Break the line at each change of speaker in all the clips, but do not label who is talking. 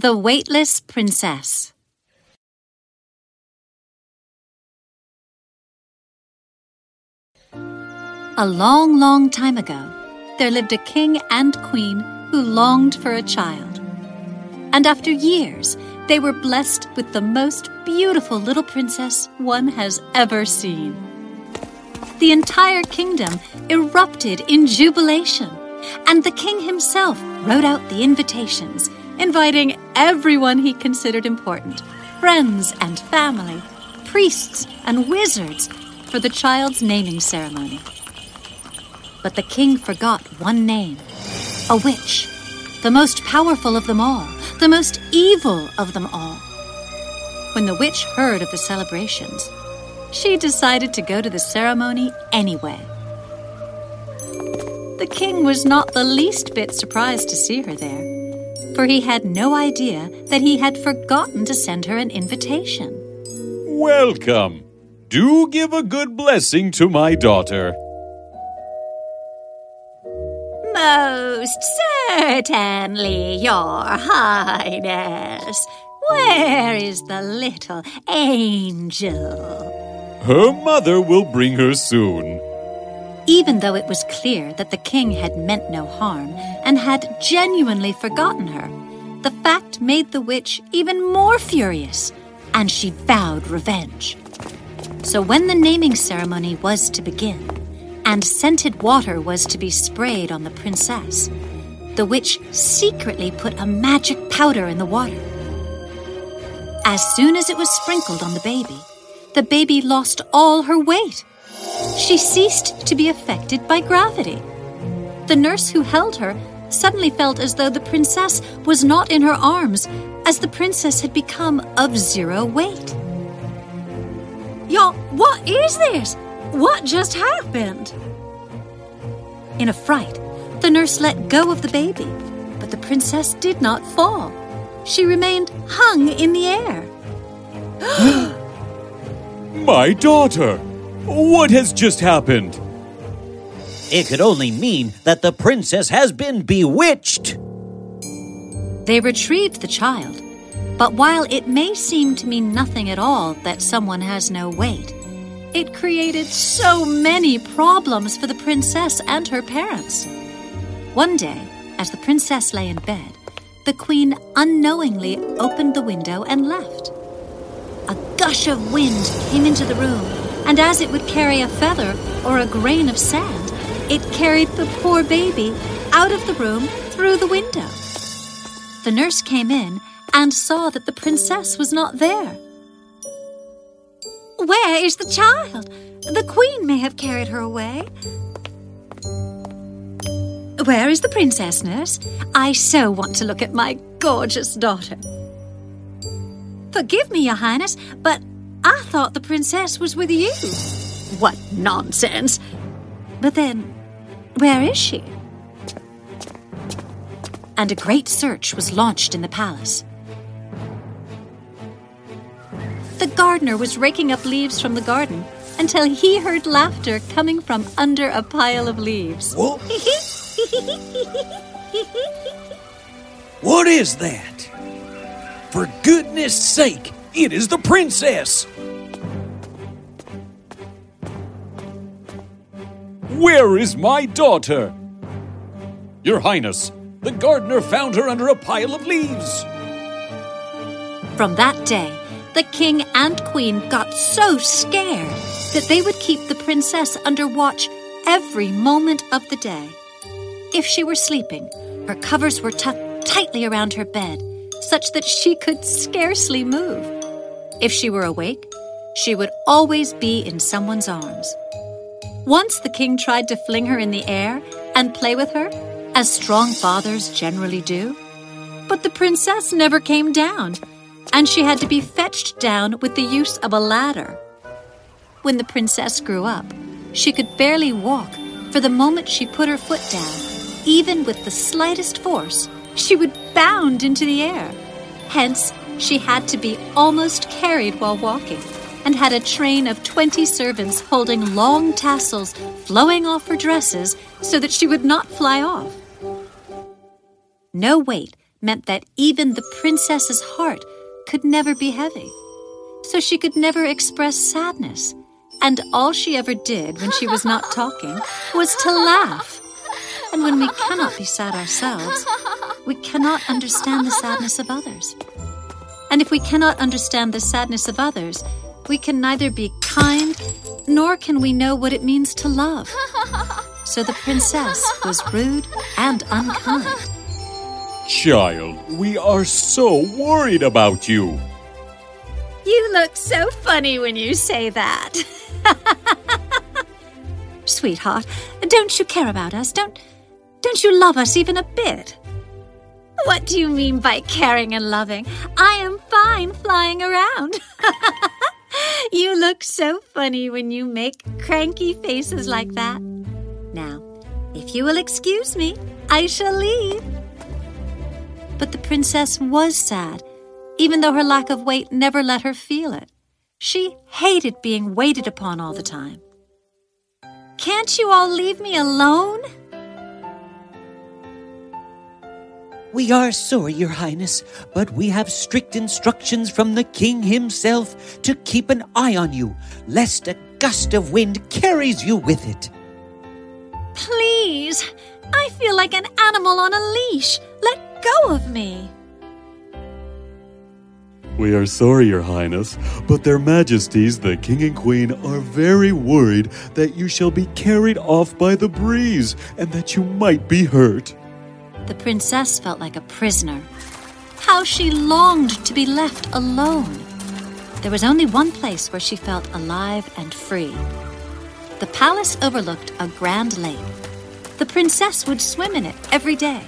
The Weightless Princess. A long, long time ago, there lived a king and queen who longed for a child. And after years, they were blessed with the most beautiful little princess one has ever seen. The entire kingdom erupted in jubilation, and the king himself wrote out the invitations, inviting everyone he considered important friends and family, priests and wizards for the child's naming ceremony. But the king forgot one name a witch, the most powerful of them all, the most evil of them all. When the witch heard of the celebrations, she decided to go to the ceremony anyway. The king was not the least bit surprised to see her there, for he had no idea that he had forgotten to send her an invitation.
Welcome. Do give a good blessing to my daughter.
Most certainly, Your Highness. Where is the little angel?
Her mother will bring her soon.
Even though it was clear that the king had meant no harm and had genuinely forgotten her, the fact made the witch even more furious, and she vowed revenge. So when the naming ceremony was to begin, and scented water was to be sprayed on the princess, the witch secretly put a magic powder in the water. As soon as it was sprinkled on the baby, the baby lost all her weight. She ceased to be affected by gravity. The nurse who held her suddenly felt as though the princess was not in her arms, as the princess had become of zero weight.
Y'all, what is this? What just happened?
In a fright, the nurse let go of the baby, but the princess did not fall. She remained hung in the air.
My daughter! What has just happened?
It could only mean that the princess has been bewitched.
They retrieved the child, but while it may seem to mean nothing at all that someone has no weight, it created so many problems for the princess and her parents. One day, as the princess lay in bed, the queen unknowingly opened the window and left. A gush of wind came into the room, and as it would carry a feather or a grain of sand, it carried the poor baby out of the room through the window. The nurse came in and saw that the princess was not there.
Where is the child? The queen may have carried her away.
Where is the princess, nurse? I so want to look at my gorgeous daughter.
Forgive me, Your Highness, but I thought the princess was with you.
What nonsense! But then, where is she? And a great search was launched in the palace. The gardener was raking up leaves from the garden until he heard laughter coming from under a pile of leaves.
What? what is that? For goodness sake, it is the princess!
Where is my daughter? Your Highness, the gardener found her under a pile of leaves.
From that day, the king and queen got so scared that they would keep the princess under watch every moment of the day. If she were sleeping, her covers were tucked tightly around her bed, such that she could scarcely move. If she were awake, she would always be in someone's arms. Once the king tried to fling her in the air and play with her, as strong fathers generally do. But the princess never came down, and she had to be fetched down with the use of a ladder. When the princess grew up, she could barely walk, for the moment she put her foot down, even with the slightest force, she would bound into the air. Hence, she had to be almost carried while walking, and had a train of twenty servants holding long tassels flowing off her dresses so that she would not fly off. No weight, meant that even the princess's heart could never be heavy. So she could never express sadness. And all she ever did when she was not talking was to laugh. And when we cannot be sad ourselves, we cannot understand the sadness of others. And if we cannot understand the sadness of others, we can neither be kind nor can we know what it means to love. So the princess was rude and unkind.
Child, we are so worried about you.
You look so funny when you say that.
Sweetheart, don't you care about us? Don't don't you love us even a bit?
What do you mean by caring and loving? I am fine flying around. you look so funny when you make cranky faces like that. Now, if you will excuse me, I shall leave.
But the princess was sad, even though her lack of weight never let her feel it. She hated being waited upon all the time.
Can't you all leave me alone?
We are sorry, Your Highness, but we have strict instructions from the king himself to keep an eye on you, lest a gust of wind carries you with it.
Please, I feel like an animal on a leash. Let go of me.
We are sorry, Your Highness, but their majesties, the King and Queen, are very worried that you shall be carried off by the breeze and that you might be hurt.
The princess felt like a prisoner. How she longed to be left alone. There was only one place where she felt alive and free. The palace overlooked a grand lake. The princess would swim in it every day.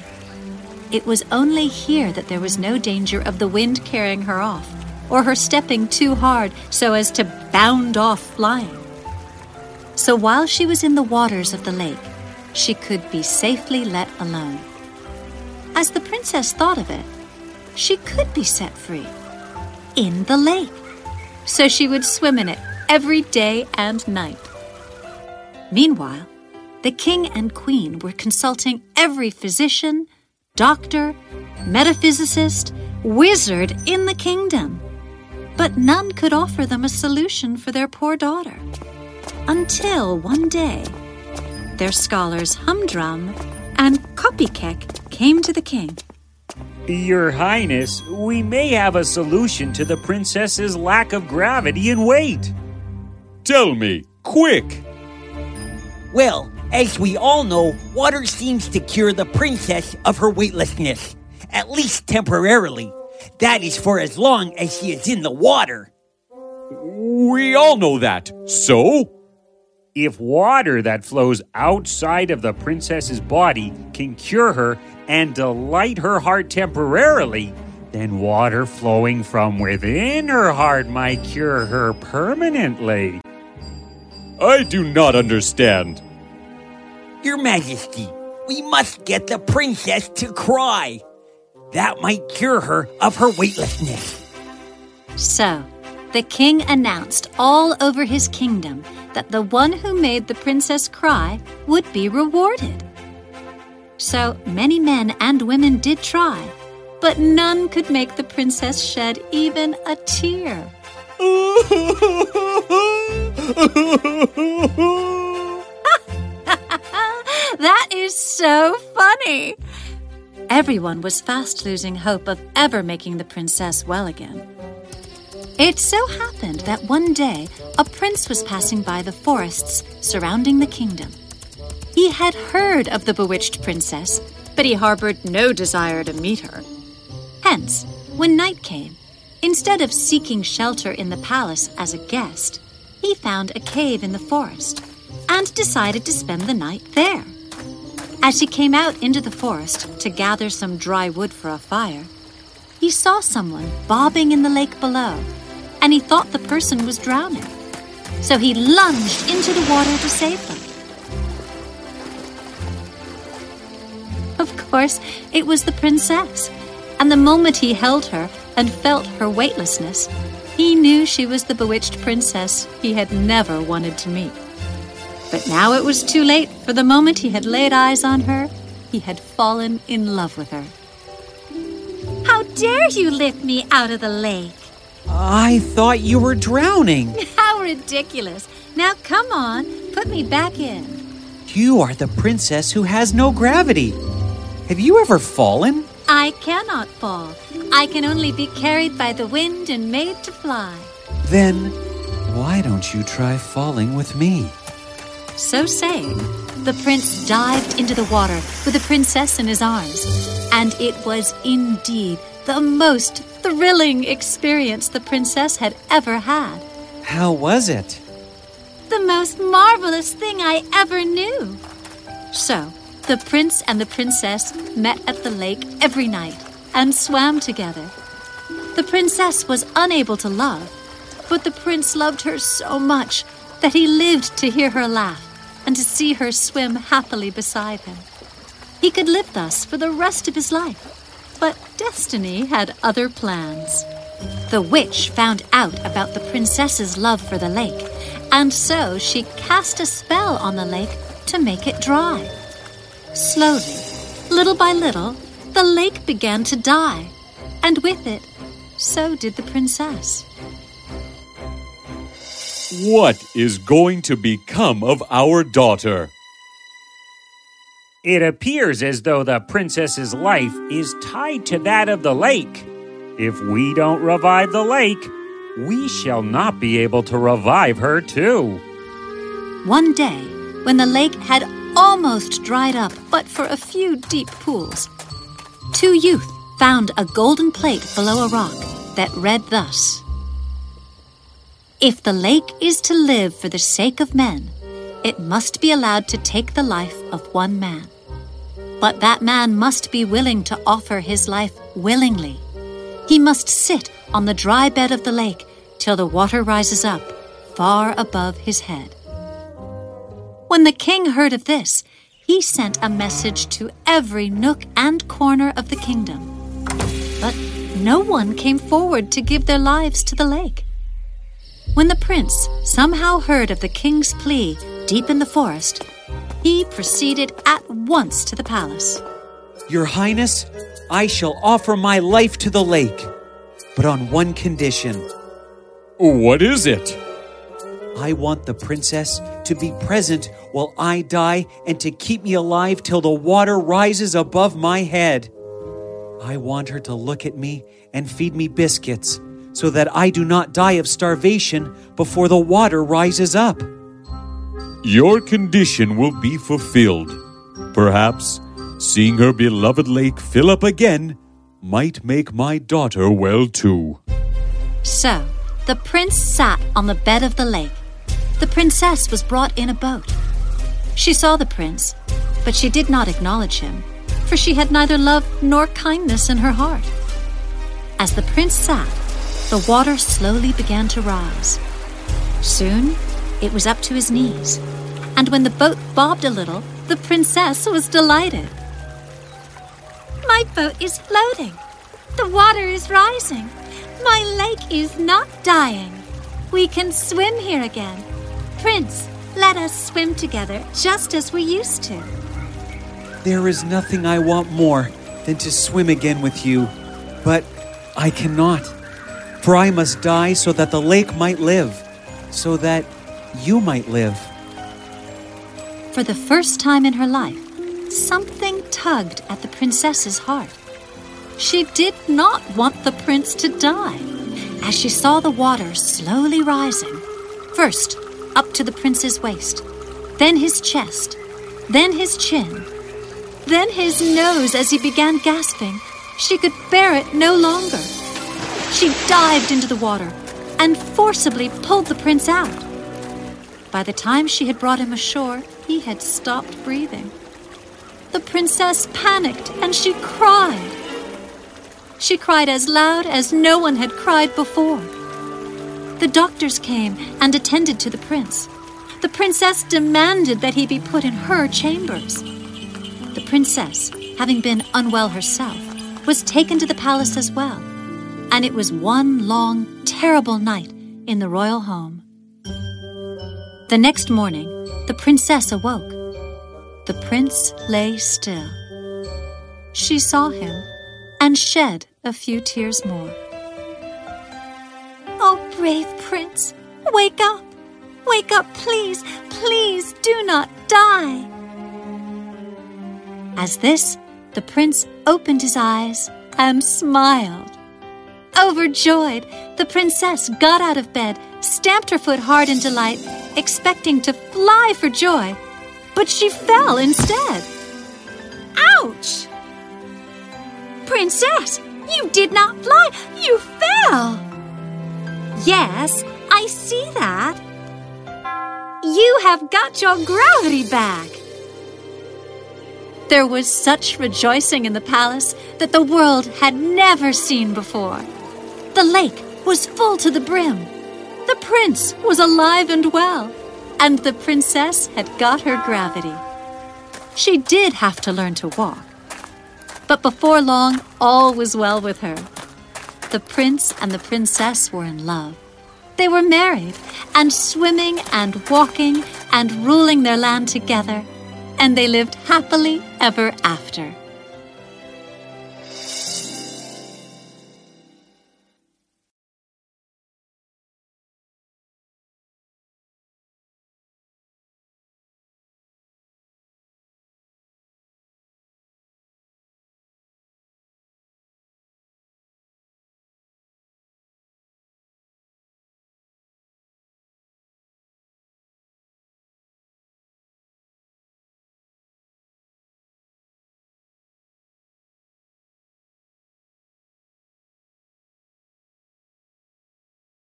It was only here that there was no danger of the wind carrying her off, or her stepping too hard so as to bound off flying. So while she was in the waters of the lake, she could be safely let alone. As the princess thought of it, she could be set free in the lake. So she would swim in it every day and night. Meanwhile, the king and queen were consulting every physician, doctor, metaphysicist, wizard in the kingdom. But none could offer them a solution for their poor daughter. Until one day, their scholars Humdrum and Copykeck came to the king.
Your Highness, we may have a solution to the princess's lack of gravity and weight.
Tell me, quick!
Well, as we all know, water seems to cure the princess of her weightlessness, at least temporarily. That is for as long as she is in the water.
We all know that. So?
If water that flows outside of the princess's body can cure her and delight her heart temporarily, then water flowing from within her heart might cure her permanently.
I do not understand.
Your Majesty, we must get the princess to cry. That might cure her of her weightlessness.
So, the king announced all over his kingdom that the one who made the princess cry would be rewarded. So many men and women did try, but none could make the princess shed even a tear.
that is so funny.
Everyone was fast losing hope of ever making the princess well again. It so happened that one day a prince was passing by the forests surrounding the kingdom. He had heard of the bewitched princess, but he harbored no desire to meet her. Hence, when night came, instead of seeking shelter in the palace as a guest, he found a cave in the forest and decided to spend the night there. As he came out into the forest to gather some dry wood for a fire, he saw someone bobbing in the lake below, and he thought the person was drowning. So he lunged into the water to save them. Course, it was the princess, and the moment he held her and felt her weightlessness, he knew she was the bewitched princess he had never wanted to meet. But now it was too late, for the moment he had laid eyes on her, he had fallen in love with her.
How dare you lift me out of the lake?
I thought you were drowning.
How ridiculous. Now come on, put me back in.
You are the princess who has no gravity. Have you ever fallen?
I cannot fall. I can only be carried by the wind and made to fly.
Then why don't you try falling with me?
So saying, the prince dived into the water with the princess in his arms. And it was indeed the most thrilling experience the princess had ever had.
How was it?
The most marvelous thing I ever knew.
So, the prince and the princess met at the lake every night and swam together. The princess was unable to love, but the prince loved her so much that he lived to hear her laugh and to see her swim happily beside him. He could live thus for the rest of his life. But Destiny had other plans. The witch found out about the princess's love for the lake, and so she cast a spell on the lake to make it dry. Slowly, little by little, the lake began to die, and with it, so did the princess.
What is going to become of our daughter?
It appears as though the princess's life is tied to that of the lake. If we don't revive the lake, we shall not be able to revive her too.
One day, when the lake had almost dried up but for a few deep pools, two youth found a golden plate below a rock that read thus If the lake is to live for the sake of men, it must be allowed to take the life of one man. But that man must be willing to offer his life willingly. He must sit on the dry bed of the lake till the water rises up far above his head. When the king heard of this, he sent a message to every nook and corner of the kingdom. But no one came forward to give their lives to the lake. When the prince somehow heard of the king's plea deep in the forest, he proceeded at once to the palace.
Your Highness, I shall offer my life to the lake, but on one condition.
What is it?
I want the princess to be present while I die and to keep me alive till the water rises above my head. I want her to look at me and feed me biscuits so that I do not die of starvation before the water rises up.
Your condition will be fulfilled. Perhaps seeing her beloved lake fill up again might make my daughter well too.
So, the prince sat on the bed of the lake. The princess was brought in a boat. She saw the prince, but she did not acknowledge him, for she had neither love nor kindness in her heart. As the prince sat, the water slowly began to rise. Soon, it was up to his knees, and when the boat bobbed a little, the princess was delighted.
My boat is floating. The water is rising. My lake is not dying. We can swim here again. Prince, let us swim together just as we used to.
There is nothing I want more than to swim again with you, but I cannot. For I must die so that the lake might live, so that you might live.
For the first time in her life, something tugged at the princess's heart. She did not want the prince to die. As she saw the water slowly rising, first up to the prince's waist, then his chest, then his chin, then his nose as he began gasping, she could bear it no longer. She dived into the water and forcibly pulled the prince out. By the time she had brought him ashore, he had stopped breathing. The princess panicked and she cried. She cried as loud as no one had cried before. The doctors came and attended to the prince. The princess demanded that he be put in her chambers. The princess, having been unwell herself, was taken to the palace as well, and it was one long, terrible night in the royal home. The next morning, the princess awoke. The prince lay still. She saw him and shed a few tears more.
Oh, brave prince, wake up! Wake up, please, please do not die!
As this, the prince opened his eyes and smiled. Overjoyed, the princess got out of bed, stamped her foot hard in delight, expecting to fly for joy, but she fell instead.
Ouch! Princess, you did not fly, you fell!
Yes, I see that.
You have got your gravity back.
There was such rejoicing in the palace that the world had never seen before. The lake was full to the brim. The prince was alive and well, and the princess had got her gravity. She did have to learn to walk. But before long, all was well with her. The prince and the princess were in love. They were married and swimming and walking and ruling their land together, and they lived happily ever after.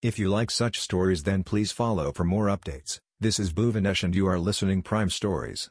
If you like such stories then please follow for more updates. This is Bhuvanesh and you are listening Prime Stories.